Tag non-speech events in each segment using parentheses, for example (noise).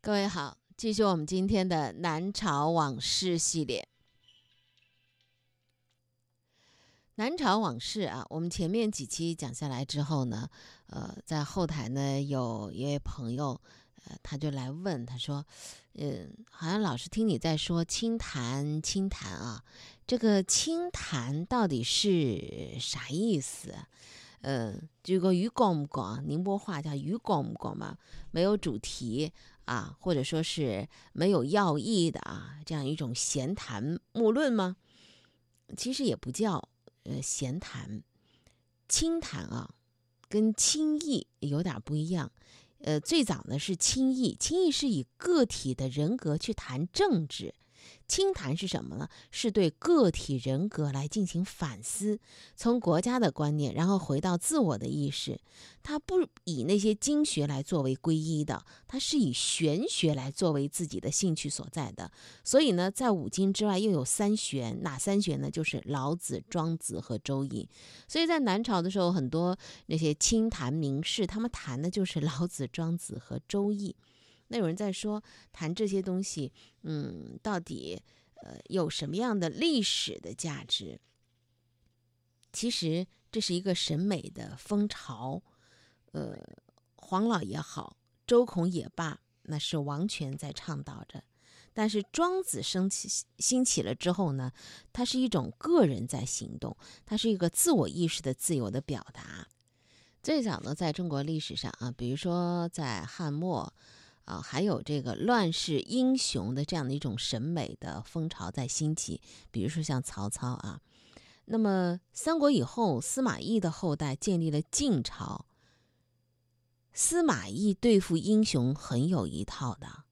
各位好，继续我们今天的南朝往事系列。南朝往事啊，我们前面几期讲下来之后呢，呃，在后台呢有一位朋友，呃，他就来问，他说，嗯，好像老是听你在说清谈清谈啊，这个清谈到底是啥意思？嗯，这个鱼广不广？宁波话叫鱼广不广嘛？没有主题啊，或者说是没有要义的啊，这样一种闲谈木论吗？其实也不叫呃闲谈，轻谈啊，跟轻议有点不一样。呃，最早呢是轻议，轻议是以个体的人格去谈政治。清谈是什么呢？是对个体人格来进行反思，从国家的观念，然后回到自我的意识。它不以那些经学来作为皈依的，它是以玄学来作为自己的兴趣所在的。所以呢，在五经之外又有三玄，哪三玄呢？就是老子、庄子和周易。所以在南朝的时候，很多那些清谈名士，他们谈的就是老子、庄子和周易。那有人在说谈这些东西，嗯，到底呃有什么样的历史的价值？其实这是一个审美的风潮，呃，黄老也好，周孔也罢，那是王权在倡导着。但是庄子升起兴起了之后呢，它是一种个人在行动，它是一个自我意识的自由的表达。最早呢，在中国历史上啊，比如说在汉末。啊，还有这个乱世英雄的这样的一种审美的风潮在兴起，比如说像曹操啊。那么三国以后，司马懿的后代建立了晋朝。司马懿对付英雄很有一套的，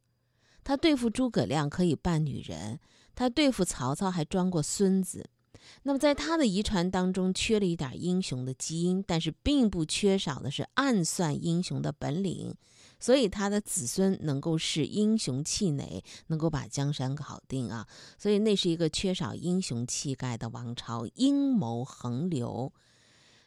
他对付诸葛亮可以扮女人，他对付曹操还装过孙子。那么在他的遗传当中，缺了一点英雄的基因，但是并不缺少的是暗算英雄的本领。所以他的子孙能够是英雄气馁，能够把江山搞定啊！所以那是一个缺少英雄气概的王朝，阴谋横流。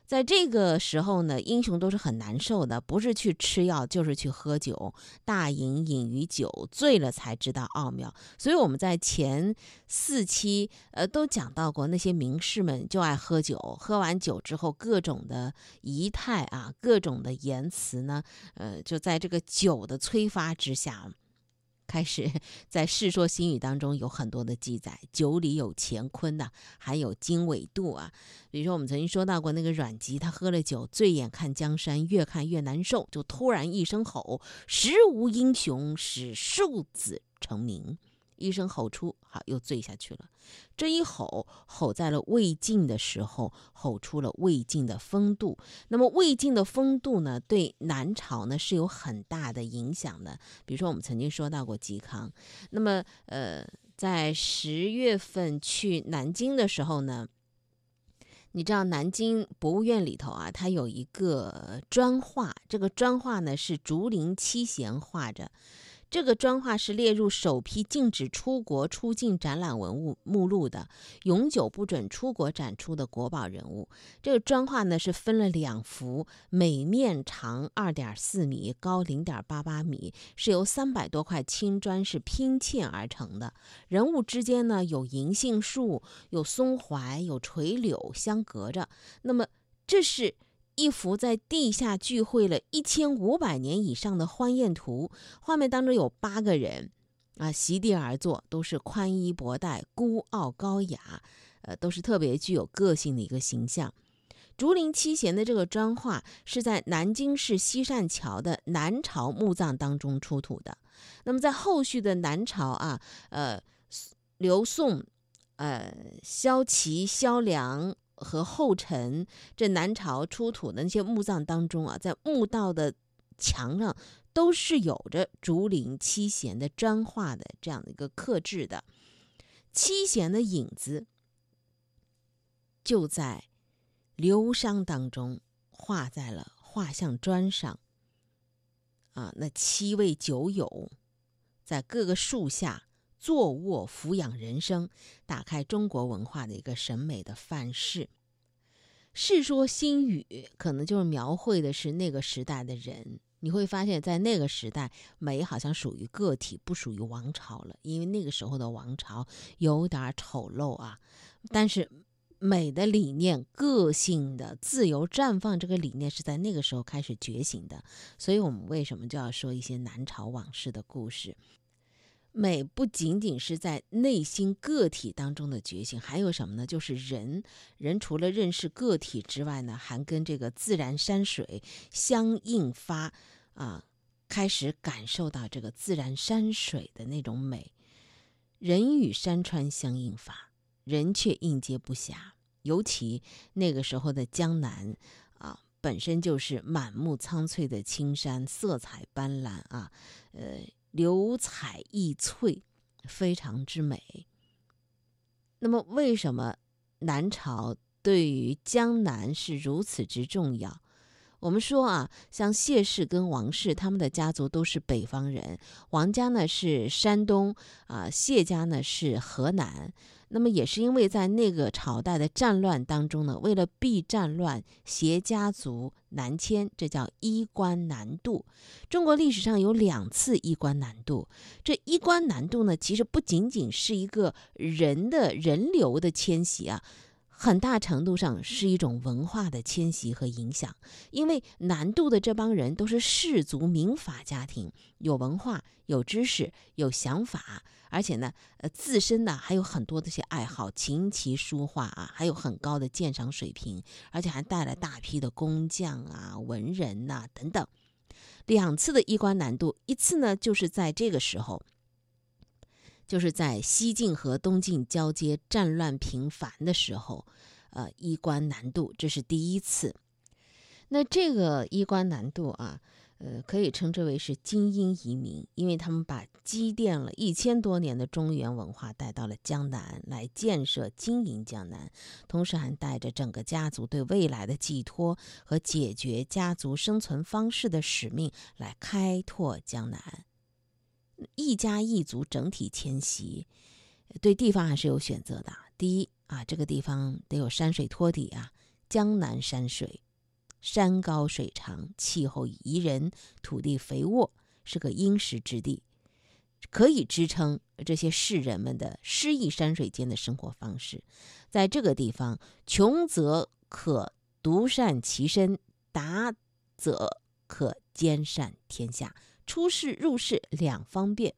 在这个时候呢，英雄都是很难受的，不是去吃药，就是去喝酒，大饮饮于酒，醉了才知道奥妙。所以我们在前四期呃都讲到过，那些名士们就爱喝酒，喝完酒之后，各种的仪态啊，各种的言辞呢，呃，就在这个酒的催发之下。开始在《世说新语》当中有很多的记载，酒里有乾坤呐，还有经纬度啊。比如说，我们曾经说到过那个阮籍，他喝了酒，醉眼看江山，越看越难受，就突然一声吼：“时无英雄使庶子成名。”一声吼出，好，又醉下去了。这一吼，吼在了魏晋的时候，吼出了魏晋的风度。那么魏晋的风度呢，对南朝呢是有很大的影响的。比如说，我们曾经说到过嵇康。那么，呃，在十月份去南京的时候呢，你知道南京博物院里头啊，它有一个砖画，这个砖画呢是竹林七贤画着。这个砖画是列入首批禁止出国出境展览文物目录的，永久不准出国展出的国宝人物。这个砖画呢是分了两幅，每面长二点四米，高零点八八米，是由三百多块青砖是拼嵌而成的。人物之间呢有银杏树、有松槐、有垂柳相隔着。那么这是。一幅在地下聚会了一千五百年以上的欢宴图，画面当中有八个人，啊，席地而坐，都是宽衣博带、孤傲高雅，呃，都是特别具有个性的一个形象。竹林七贤的这个砖画是在南京市西善桥的南朝墓葬当中出土的。那么在后续的南朝啊，呃，刘宋，呃，萧齐、萧梁。和后尘，这南朝出土的那些墓葬当中啊，在墓道的墙上都是有着竹林七贤的砖画的这样的一个刻制的，七贤的影子就在流觞当中画在了画像砖上。啊，那七位酒友在各个树下。坐卧俯仰人生，打开中国文化的一个审美的范式。《世说新语》可能就是描绘的是那个时代的人你会发现在那个时代，美好像属于个体，不属于王朝了，因为那个时候的王朝有点丑陋啊。但是美的理念、个性的自由绽放这个理念是在那个时候开始觉醒的。所以，我们为什么就要说一些南朝往事的故事？美不仅仅是在内心个体当中的觉醒，还有什么呢？就是人，人除了认识个体之外呢，还跟这个自然山水相应发，啊，开始感受到这个自然山水的那种美。人与山川相应发，人却应接不暇。尤其那个时候的江南，啊，本身就是满目苍翠的青山，色彩斑斓啊，呃。流彩溢翠，非常之美。那么，为什么南朝对于江南是如此之重要？我们说啊，像谢氏跟王氏，他们的家族都是北方人，王家呢是山东啊，谢家呢是河南。那么也是因为在那个朝代的战乱当中呢，为了避战乱，携家族南迁，这叫衣冠南渡。中国历史上有两次衣冠南渡。这衣冠南渡呢，其实不仅仅是一个人的人流的迁徙啊，很大程度上是一种文化的迁徙和影响。因为南渡的这帮人都是士族民法家庭，有文化、有知识、有想法。而且呢，呃，自身呢还有很多这些爱好，琴棋书画啊，还有很高的鉴赏水平，而且还带来大批的工匠啊、文人呐等等。两次的衣冠南渡，一次呢就是在这个时候，就是在西晋和东晋交接、战乱频繁的时候，呃，衣冠南渡，这是第一次。那这个衣冠南渡啊。呃，可以称之为是精英移民，因为他们把积淀了一千多年的中原文化带到了江南来建设、经营江南，同时还带着整个家族对未来的寄托和解决家族生存方式的使命来开拓江南。一家一族整体迁徙，对地方还是有选择的。第一啊，这个地方得有山水托底啊，江南山水。山高水长，气候宜人，土地肥沃，是个殷实之地，可以支撑这些士人们的诗意山水间的生活方式。在这个地方，穷则可独善其身，达则可兼善天下，出世入世两方便。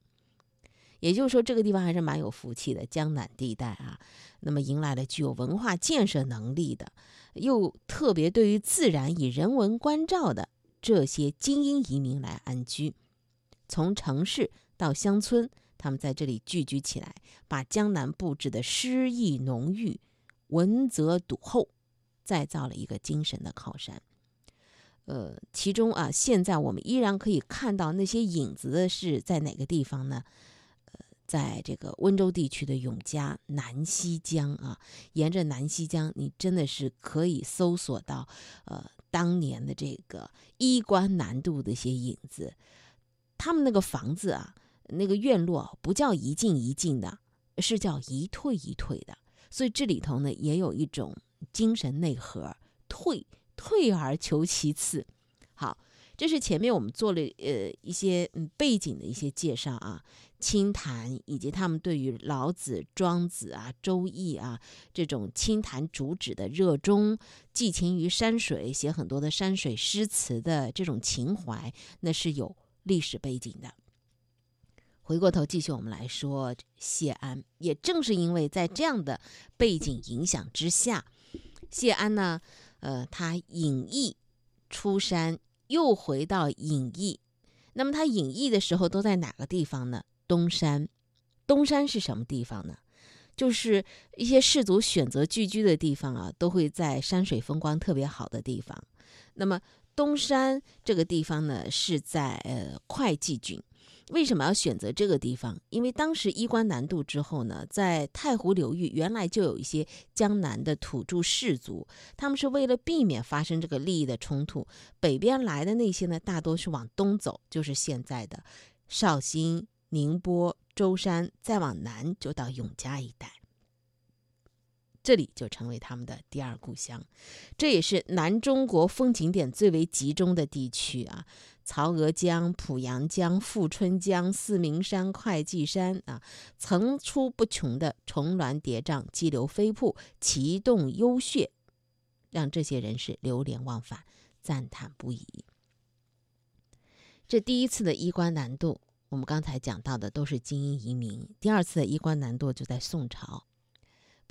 也就是说，这个地方还是蛮有福气的，江南地带啊。那么，迎来了具有文化建设能力的。又特别对于自然以人文关照的这些精英移民来安居，从城市到乡村，他们在这里聚居起来，把江南布置的诗意浓郁，文泽笃厚，再造了一个精神的靠山。呃，其中啊，现在我们依然可以看到那些影子是在哪个地方呢？呃在这个温州地区的永嘉南溪江啊，沿着南溪江，你真的是可以搜索到，呃，当年的这个衣冠南渡的一些影子。他们那个房子啊，那个院落不叫一进一进的，是叫一退一退的。所以这里头呢，也有一种精神内核，退退而求其次。好。这是前面我们做了呃一些嗯背景的一些介绍啊，清谈以及他们对于老子、庄子啊、周易啊这种清谈主旨的热衷，寄情于山水，写很多的山水诗词的这种情怀，那是有历史背景的。回过头继续我们来说谢安，也正是因为在这样的背景影响之下，谢安呢，呃，他隐逸出山。又回到隐逸，那么他隐逸的时候都在哪个地方呢？东山，东山是什么地方呢？就是一些士族选择聚居的地方啊，都会在山水风光特别好的地方。那么东山这个地方呢，是在呃会稽郡。为什么要选择这个地方？因为当时衣冠南渡之后呢，在太湖流域原来就有一些江南的土著氏族，他们是为了避免发生这个利益的冲突，北边来的那些呢，大多是往东走，就是现在的绍兴、宁波、舟山，再往南就到永嘉一带。这里就成为他们的第二故乡。这也是南中国风景点最为集中的地区啊。曹娥江、濮阳江、富春江、四明山、会稽山啊，层出不穷的重峦叠嶂、激流飞瀑、奇洞幽穴，让这些人是流连忘返、赞叹不已。这第一次的衣冠南渡，我们刚才讲到的都是精英移民；第二次的衣冠南渡就在宋朝，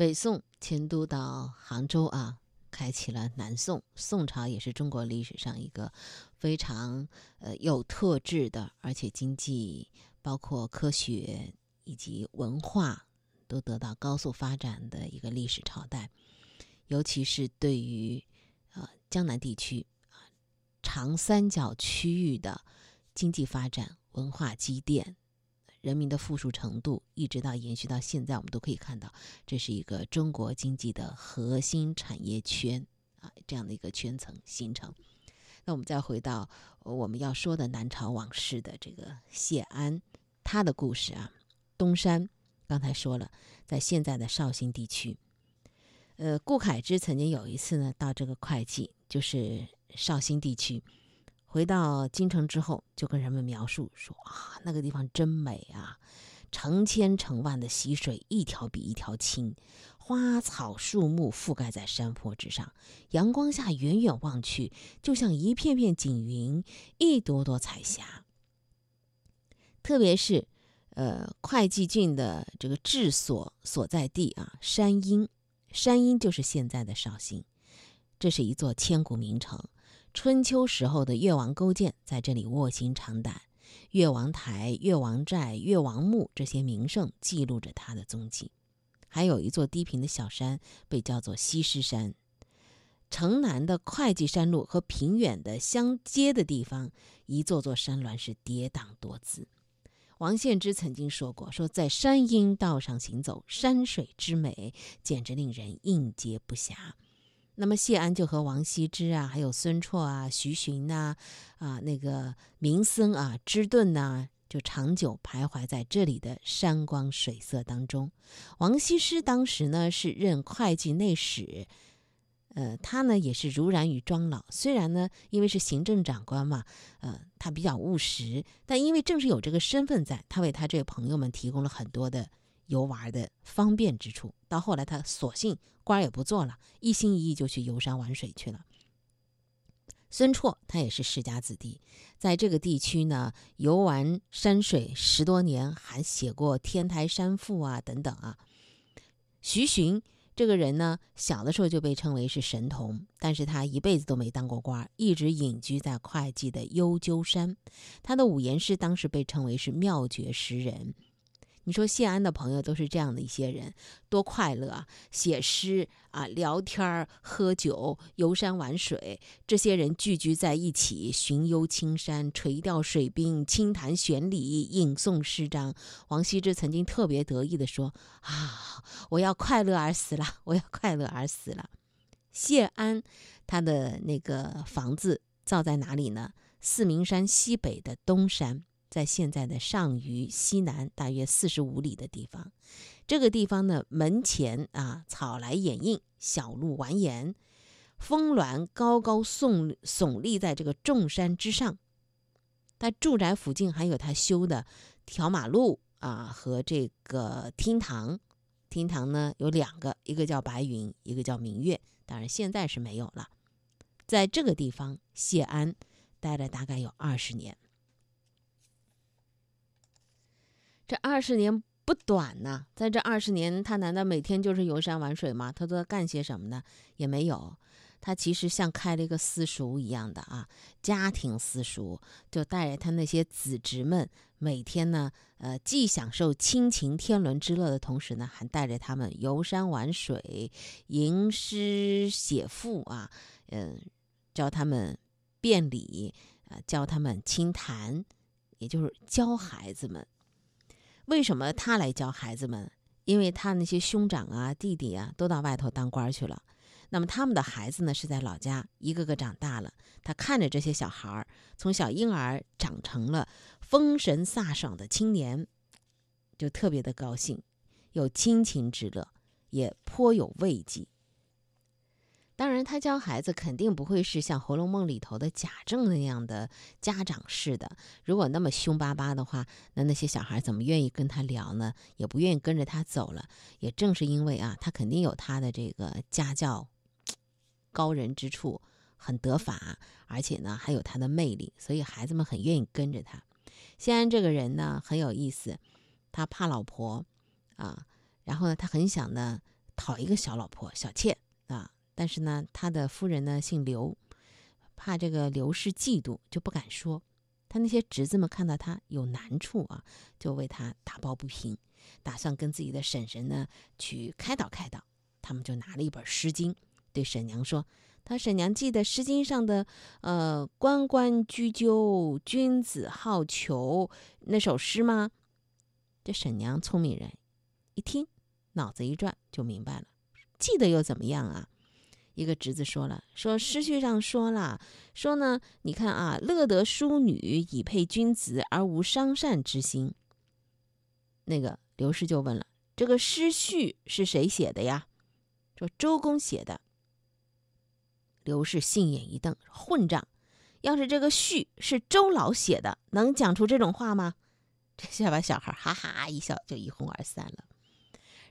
北宋迁都到杭州啊。开启了南宋，宋朝也是中国历史上一个非常呃有特质的，而且经济包括科学以及文化都得到高速发展的一个历史朝代。尤其是对于呃江南地区啊长三角区域的经济发展、文化积淀。人民的富庶程度，一直到延续到现在，我们都可以看到，这是一个中国经济的核心产业圈啊，这样的一个圈层形成。那我们再回到我们要说的南朝往事的这个谢安，他的故事啊，东山刚才说了，在现在的绍兴地区。呃，顾恺之曾经有一次呢，到这个会稽，就是绍兴地区。回到京城之后，就跟人们描述说：“啊，那个地方真美啊，成千成万的溪水，一条比一条清，花草树木覆盖在山坡之上，阳光下远远望去，就像一片片锦云，一朵朵彩霞。特别是，呃，会稽郡的这个治所所在地啊，山阴，山阴就是现在的绍兴，这是一座千古名城。”春秋时候的越王勾践在这里卧薪尝胆，越王台、越王寨、越王墓这些名胜记录着他的踪迹。还有一座低平的小山被叫做西施山。城南的会稽山路和平远的相接的地方，一座座山峦是跌宕多姿。王献之曾经说过：“说在山阴道上行走，山水之美简直令人应接不暇。”那么谢安就和王羲之啊，还有孙绰啊、徐循呐，啊那个名僧啊、芝顿呐，就长久徘徊在这里的山光水色当中。王羲之当时呢是任会稽内史，呃，他呢也是如然与庄老。虽然呢因为是行政长官嘛，呃，他比较务实，但因为正是有这个身份在，他为他这个朋友们提供了很多的。游玩的方便之处，到后来他索性官也不做了，一心一意就去游山玩水去了。孙绰他也是世家子弟，在这个地区呢游玩山水十多年，还写过《天台山赋》啊等等啊。徐循这个人呢，小的时候就被称为是神童，但是他一辈子都没当过官，一直隐居在会稽的幽鸠山。他的五言诗当时被称为是妙绝诗人。你说谢安的朋友都是这样的一些人，多快乐啊！写诗啊，聊天喝酒、游山玩水，这些人聚居在一起，寻幽青山，垂钓水滨，轻谈玄理，吟诵诗章。王羲之曾经特别得意地说：“啊，我要快乐而死了，我要快乐而死了。”谢安他的那个房子造在哪里呢？四明山西北的东山。在现在的上虞西南大约四十五里的地方，这个地方呢，门前啊草来掩映，小路蜿蜒，峰峦高高耸耸立在这个众山之上。他住宅附近还有他修的条马路啊和这个厅堂，厅堂呢有两个，一个叫白云，一个叫明月，当然现在是没有了。在这个地方，谢安待了大概有二十年。这二十年不短呐，在这二十年，他难道每天就是游山玩水吗？他都在干些什么呢？也没有，他其实像开了一个私塾一样的啊，家庭私塾，就带着他那些子侄们，每天呢，呃，既享受亲情天伦之乐的同时呢，还带着他们游山玩水、吟诗写赋啊，嗯，教他们辩理啊，教他们清谈，也就是教孩子们。为什么他来教孩子们？因为他那些兄长啊、弟弟啊都到外头当官去了，那么他们的孩子呢是在老家，一个个长大了。他看着这些小孩儿从小婴儿长成了风神飒爽的青年，就特别的高兴，有亲情之乐，也颇有慰藉。当然，他教孩子肯定不会是像《红楼梦》里头的贾政那样的家长式的。如果那么凶巴巴的话，那那些小孩怎么愿意跟他聊呢？也不愿意跟着他走了。也正是因为啊，他肯定有他的这个家教高人之处，很得法，而且呢还有他的魅力，所以孩子们很愿意跟着他。谢安这个人呢很有意思，他怕老婆啊，然后呢他很想呢讨一个小老婆、小妾。但是呢，他的夫人呢姓刘，怕这个刘氏嫉妒，就不敢说。他那些侄子们看到他有难处啊，就为他打抱不平，打算跟自己的婶婶呢去开导开导。他们就拿了一本《诗经》，对婶娘说：“他婶娘记得《诗经》上的呃‘关关雎鸠，君子好逑’那首诗吗？”这婶娘聪明人，一听脑子一转就明白了，记得又怎么样啊？一个侄子说了：“说诗序上说了，说呢，你看啊，乐得淑女以配君子，而无伤善之心。”那个刘氏就问了：“这个诗序是谁写的呀？”说周公写的。刘氏杏眼一瞪：“混账！要是这个序是周老写的，能讲出这种话吗？” (laughs) 这下把小孩哈哈一笑，就一哄而散了。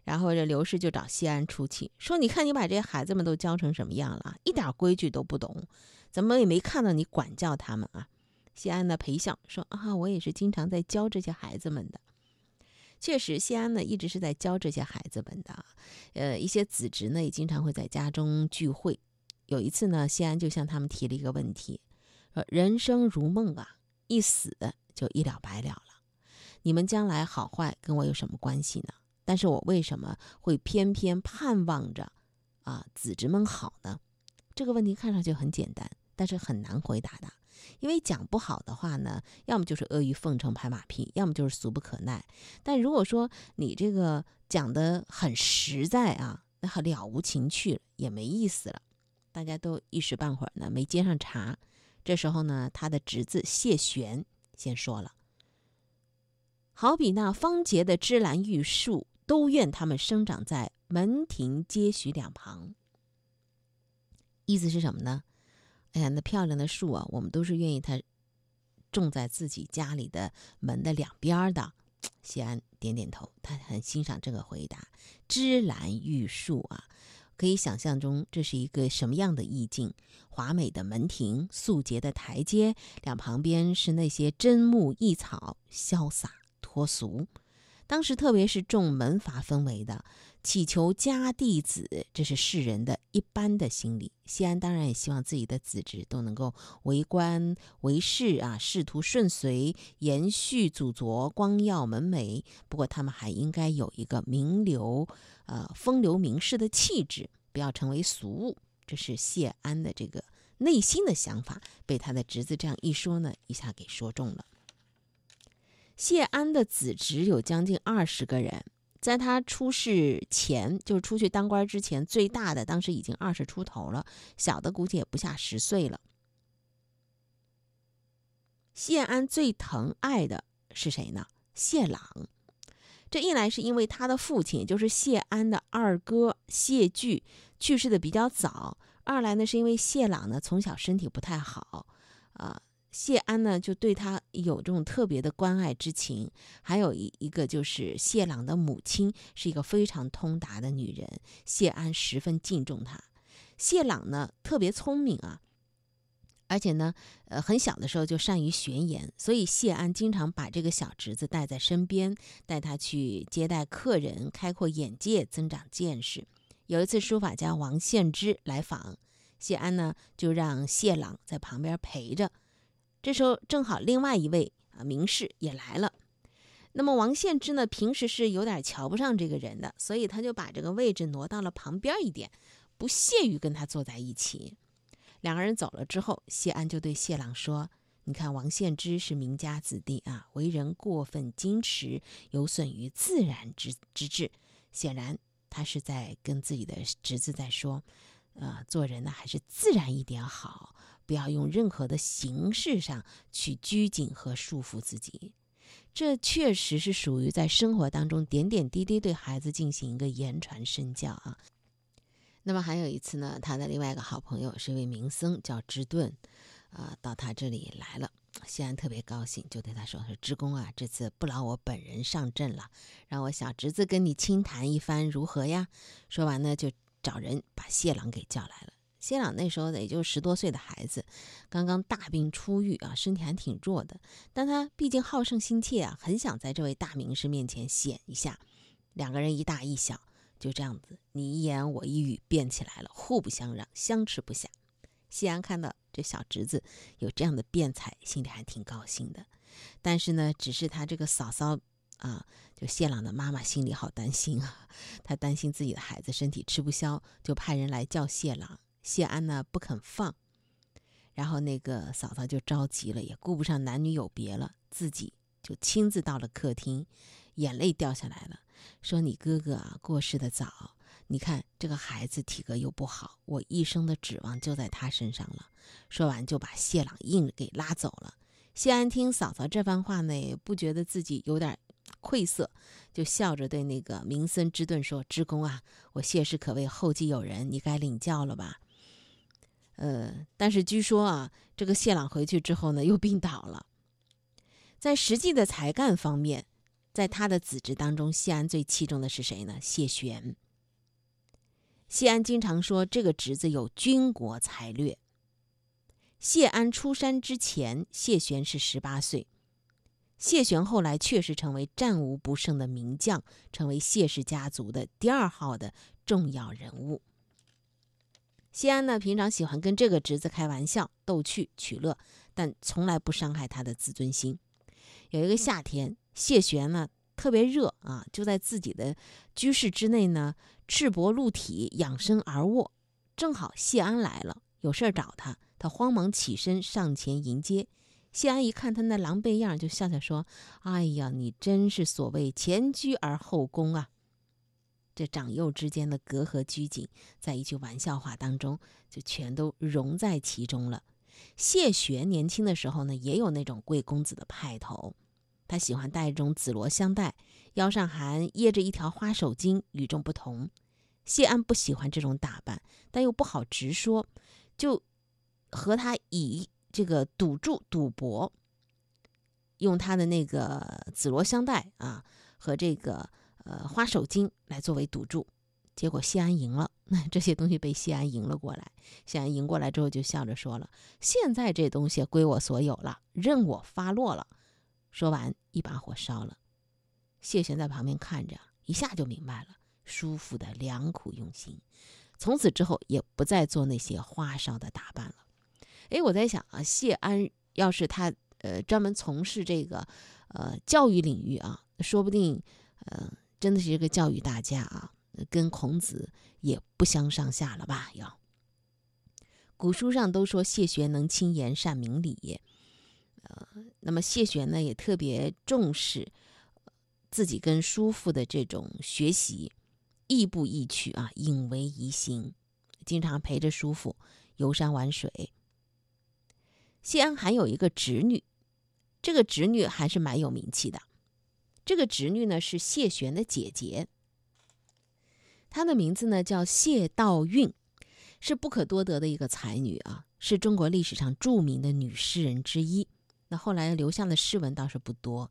然后这刘氏就找谢安出气，说：“你看你把这些孩子们都教成什么样了？一点规矩都不懂，怎么也没看到你管教他们啊？”谢安呢陪笑说：“啊，我也是经常在教这些孩子们的。确实，谢安呢一直是在教这些孩子们的。呃，一些子侄呢也经常会在家中聚会。有一次呢，谢安就向他们提了一个问题：说人生如梦啊，一死就一了百了了。你们将来好坏跟我有什么关系呢？”但是我为什么会偏偏盼望着，啊，子侄们好呢？这个问题看上去很简单，但是很难回答的。因为讲不好的话呢，要么就是阿谀奉承、拍马屁，要么就是俗不可耐。但如果说你这个讲的很实在啊，那很了无情趣，也没意思了，大家都一时半会儿呢没接上茬。这时候呢，他的侄子谢玄先说了：“好比那方杰的芝兰玉树。”都愿它们生长在门庭街许两旁。意思是什么呢？哎呀，那漂亮的树啊，我们都是愿意它种在自己家里的门的两边的。谢安点点头，他很欣赏这个回答。芝兰玉树啊，可以想象中这是一个什么样的意境？华美的门庭，素洁的台阶，两旁边是那些真木异草，潇洒脱俗。当时，特别是重门阀氛围的，祈求家弟子，这是世人的一般的心理。西安当然也希望自己的子侄都能够为官为士啊，仕途顺遂，延续祖卓，光耀门楣。不过，他们还应该有一个名流，呃，风流名士的气质，不要成为俗物。这是谢安的这个内心的想法，被他的侄子这样一说呢，一下给说中了。谢安的子侄有将近二十个人，在他出世前，就是出去当官之前，最大的当时已经二十出头了，小的估计也不下十岁了。谢安最疼爱的是谁呢？谢朗。这一来是因为他的父亲，就是谢安的二哥谢据去世的比较早；二来呢，是因为谢朗呢从小身体不太好，啊。谢安呢，就对他有这种特别的关爱之情。还有一一个就是谢朗的母亲是一个非常通达的女人，谢安十分敬重她。谢朗呢特别聪明啊，而且呢，呃，很小的时候就善于玄言，所以谢安经常把这个小侄子带在身边，带他去接待客人，开阔眼界，增长见识。有一次书法家王献之来访，谢安呢就让谢朗在旁边陪着。这时候正好另外一位啊名士也来了，那么王献之呢平时是有点瞧不上这个人的，所以他就把这个位置挪到了旁边一点，不屑于跟他坐在一起。两个人走了之后，谢安就对谢朗说：“你看王献之是名家子弟啊，为人过分矜持，有损于自然之之志。显然他是在跟自己的侄子在说，呃，做人呢还是自然一点好。”不要用任何的形式上去拘谨和束缚自己。这确实是属于在生活当中点点滴滴对孩子进行一个言传身教啊。那么还有一次呢，他的另外一个好朋友是一位名僧，叫芝顿，啊，到他这里来了。谢安特别高兴，就对他说：“说知公啊，这次不劳我本人上阵了，让我小侄子跟你倾谈一番如何呀？”说完呢，就找人把谢朗给叫来了。谢朗那时候也就十多岁的孩子，刚刚大病初愈啊，身体还挺弱的。但他毕竟好胜心切啊，很想在这位大名师面前显一下。两个人一大一小，就这样子你一言我一语辩起来了，互不相让，相持不下。谢安看到这小侄子有这样的辩才，心里还挺高兴的。但是呢，只是他这个嫂嫂啊，就谢朗的妈妈心里好担心啊，她担心自己的孩子身体吃不消，就派人来叫谢朗。谢安呢不肯放，然后那个嫂嫂就着急了，也顾不上男女有别了，自己就亲自到了客厅，眼泪掉下来了，说：“你哥哥啊过世的早，你看这个孩子体格又不好，我一生的指望就在他身上了。”说完就把谢朗硬给拉走了。谢安听嫂嫂这番话呢，也不觉得自己有点愧色，就笑着对那个明僧之顿说：“知公啊，我谢氏可谓后继有人，你该领教了吧？”呃，但是据说啊，这个谢朗回去之后呢，又病倒了。在实际的才干方面，在他的子侄当中，谢安最器重的是谁呢？谢玄。谢安经常说，这个侄子有军国才略。谢安出山之前，谢玄是十八岁。谢玄后来确实成为战无不胜的名将，成为谢氏家族的第二号的重要人物。谢安呢，平常喜欢跟这个侄子开玩笑、逗趣、取乐，但从来不伤害他的自尊心。有一个夏天，谢玄呢特别热啊，就在自己的居室之内呢，赤膊露体，仰身而卧。正好谢安来了，有事儿找他，他慌忙起身上前迎接。谢安一看他那狼狈样，就笑笑说：“哎呀，你真是所谓前居而后宫啊。”这长幼之间的隔阂拘谨，在一句玩笑话当中就全都融在其中了。谢玄年轻的时候呢，也有那种贵公子的派头，他喜欢戴一种紫罗香带，腰上还掖着一条花手巾，与众不同。谢安不喜欢这种打扮，但又不好直说，就和他以这个赌注赌博，用他的那个紫罗香带啊和这个。呃，花手巾来作为赌注，结果谢安赢了。(laughs) 那这些东西被谢安赢了过来。谢安赢过来之后，就笑着说了：“现在这东西归我所有了，任我发落了。”说完，一把火烧了。谢玄在旁边看着，一下就明白了叔父的良苦用心。从此之后，也不再做那些花哨的打扮了。哎，我在想啊，谢安要是他呃专门从事这个呃教育领域啊，说不定呃。真的是一个教育大家啊，跟孔子也不相上下了吧？要古书上都说谢玄能轻言善明理，呃，那么谢玄呢也特别重视自己跟叔父的这种学习，亦步亦趋啊，引为宜行，经常陪着叔父游山玩水。谢安还有一个侄女，这个侄女还是蛮有名气的。这个侄女呢是谢玄的姐姐，她的名字呢叫谢道韫，是不可多得的一个才女啊，是中国历史上著名的女诗人之一。那后来留下的诗文倒是不多。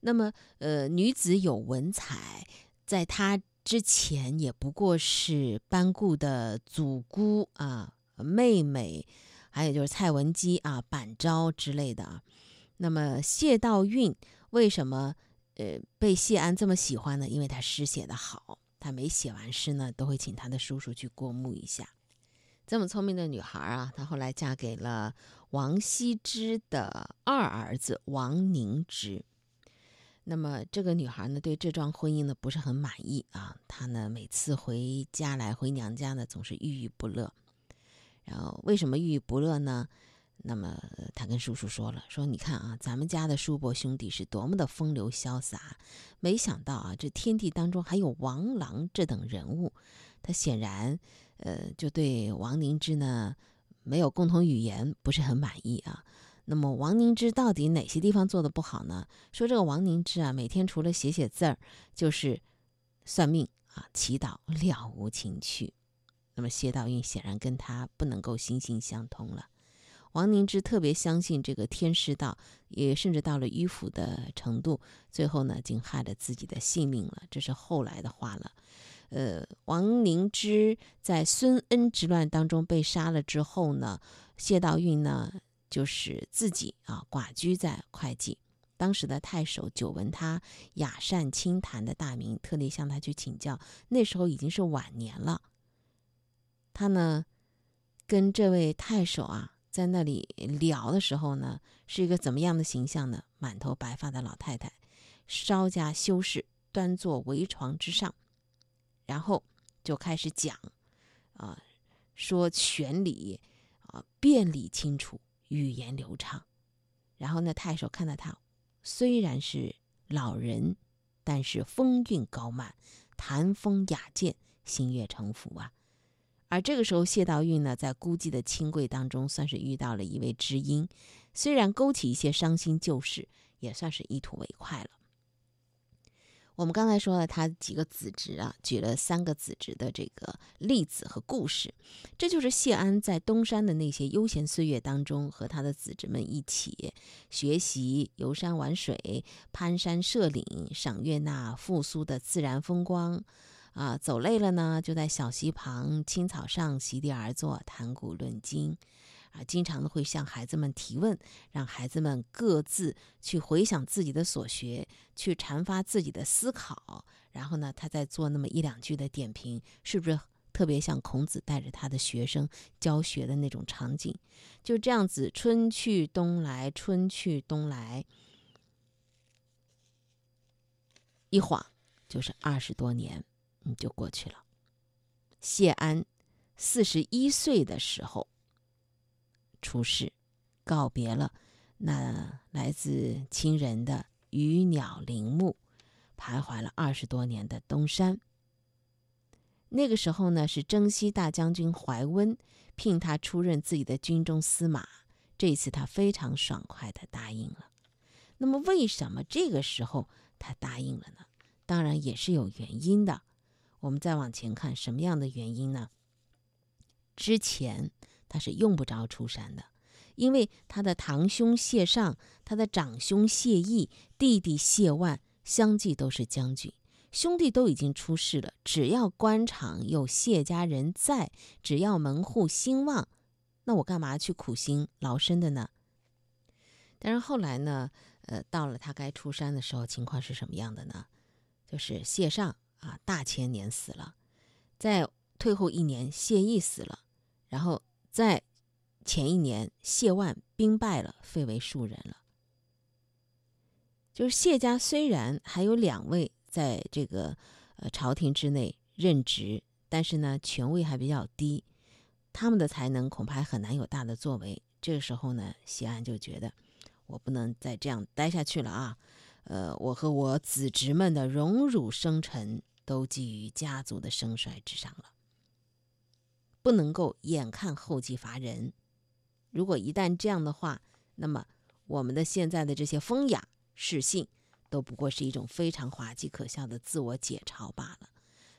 那么，呃，女子有文采，在她之前也不过是班固的祖姑啊、妹妹，还有就是蔡文姬啊、板昭之类的啊。那么谢道韫为什么？呃，被谢安这么喜欢呢，因为他诗写得好。他每写完诗呢，都会请他的叔叔去过目一下。这么聪明的女孩啊，她后来嫁给了王羲之的二儿子王凝之。那么这个女孩呢，对这桩婚姻呢不是很满意啊。她呢每次回家来回娘家呢，总是郁郁不乐。然后为什么郁郁不乐呢？那么他跟叔叔说了，说你看啊，咱们家的叔伯兄弟是多么的风流潇洒，没想到啊，这天地当中还有王朗这等人物。他显然，呃，就对王凝之呢没有共同语言，不是很满意啊。那么王凝之到底哪些地方做的不好呢？说这个王凝之啊，每天除了写写字儿，就是算命啊、祈祷，了无情趣。那么谢道韫显然跟他不能够心心相通了。王凝之特别相信这个天师道，也甚至到了迂腐的程度，最后呢，竟害了自己的性命了。这是后来的话了。呃，王凝之在孙恩之乱当中被杀了之后呢，谢道韫呢，就是自己啊寡居在会稽。当时的太守久闻他雅善清谈的大名，特地向他去请教。那时候已经是晚年了，他呢，跟这位太守啊。在那里聊的时候呢，是一个怎么样的形象呢？满头白发的老太太，稍加修饰，端坐围床之上，然后就开始讲，啊，说全理，啊，辩理清楚，语言流畅。然后那太守看到他，虽然是老人，但是风韵高曼，谈风雅健，心悦诚服啊。而这个时候，谢道韫呢，在孤寂的清贵当中，算是遇到了一位知音，虽然勾起一些伤心旧事，也算是一吐为快了。我们刚才说了他几个子侄啊，举了三个子侄的这个例子和故事，这就是谢安在东山的那些悠闲岁月当中，和他的子侄们一起学习游山玩水、攀山涉岭，赏悦那复苏的自然风光。啊，走累了呢，就在小溪旁青草上席地而坐，谈古论今。啊，经常的会向孩子们提问，让孩子们各自去回想自己的所学，去阐发自己的思考。然后呢，他再做那么一两句的点评，是不是特别像孔子带着他的学生教学的那种场景？就这样子，春去冬来，春去冬来，一晃就是二十多年。你，就过去了。谢安四十一岁的时候出世，告别了那来自亲人的鱼鸟陵墓，徘徊了二十多年的东山。那个时候呢，是征西大将军怀温聘他出任自己的军中司马。这一次他非常爽快的答应了。那么，为什么这个时候他答应了呢？当然也是有原因的。我们再往前看，什么样的原因呢？之前他是用不着出山的，因为他的堂兄谢尚、他的长兄谢毅、弟弟谢万相继都是将军，兄弟都已经出世了。只要官场有谢家人在，只要门户兴旺，那我干嘛去苦心劳身的呢？但是后来呢，呃，到了他该出山的时候，情况是什么样的呢？就是谢尚。啊，大前年死了，在退后一年，谢毅死了，然后在前一年，谢万兵败了，废为庶人了。就是谢家虽然还有两位在这个呃朝廷之内任职，但是呢，权位还比较低，他们的才能恐怕很难有大的作为。这个时候呢，谢安就觉得我不能再这样待下去了啊，呃，我和我子侄们的荣辱生辰。都基于家族的盛衰之上了，不能够眼看后继乏人。如果一旦这样的话，那么我们的现在的这些风雅世性，都不过是一种非常滑稽可笑的自我解嘲罢了。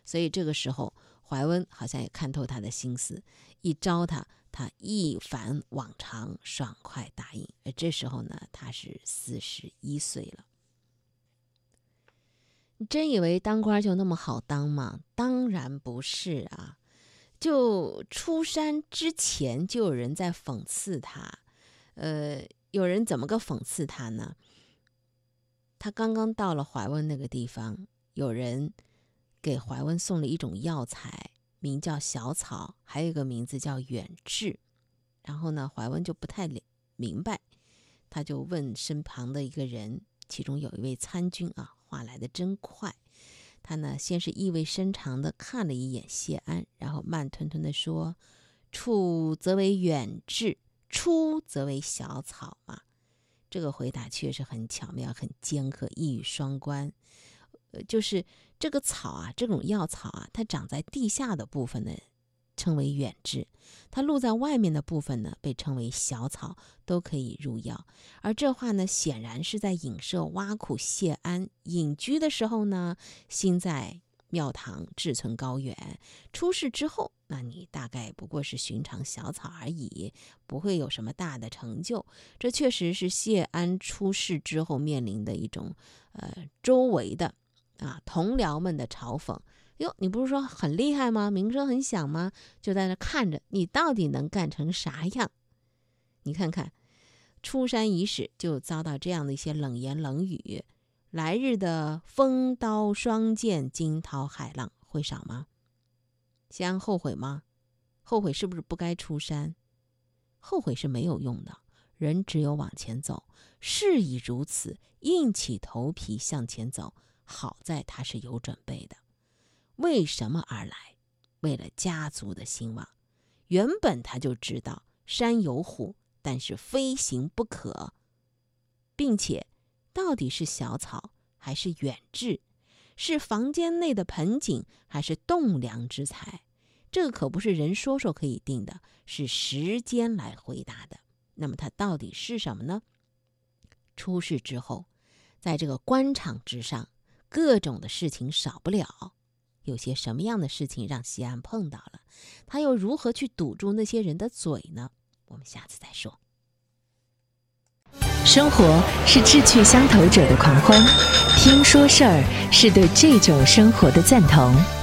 所以这个时候，怀温好像也看透他的心思，一招他，他一反往常，爽快答应。而这时候呢，他是四十一岁了。真以为当官就那么好当吗？当然不是啊！就出山之前，就有人在讽刺他。呃，有人怎么个讽刺他呢？他刚刚到了怀温那个地方，有人给怀温送了一种药材，名叫小草，还有一个名字叫远志。然后呢，怀温就不太明白，他就问身旁的一个人，其中有一位参军啊。话来的真快，他呢先是意味深长的看了一眼谢安，然后慢吞吞的说：“处则为远志，出则为小草嘛。”这个回答确实很巧妙，很尖刻，一语双关。呃，就是这个草啊，这种药草啊，它长在地下的部分呢，称为远志。它露在外面的部分呢，被称为小草，都可以入药。而这话呢，显然是在影射挖苦谢安隐居的时候呢，心在庙堂，志存高远。出世之后，那你大概不过是寻常小草而已，不会有什么大的成就。这确实是谢安出世之后面临的一种，呃，周围的啊同僚们的嘲讽。哟，你不是说很厉害吗？名声很响吗？就在那看着你到底能干成啥样？你看看，出山伊始就遭到这样的一些冷言冷语，来日的风刀霜剑、惊涛骇浪会少吗？先后悔吗？后悔是不是不该出山？后悔是没有用的，人只有往前走。事已如此，硬起头皮向前走。好在他是有准备的。为什么而来？为了家族的兴旺。原本他就知道山有虎，但是非行不可。并且，到底是小草还是远志？是房间内的盆景还是栋梁之材？这个可不是人说说可以定的，是时间来回答的。那么，它到底是什么呢？出事之后，在这个官场之上，各种的事情少不了。有些什么样的事情让西安碰到了？他又如何去堵住那些人的嘴呢？我们下次再说。生活是志趣相投者的狂欢，听说事儿是对这种生活的赞同。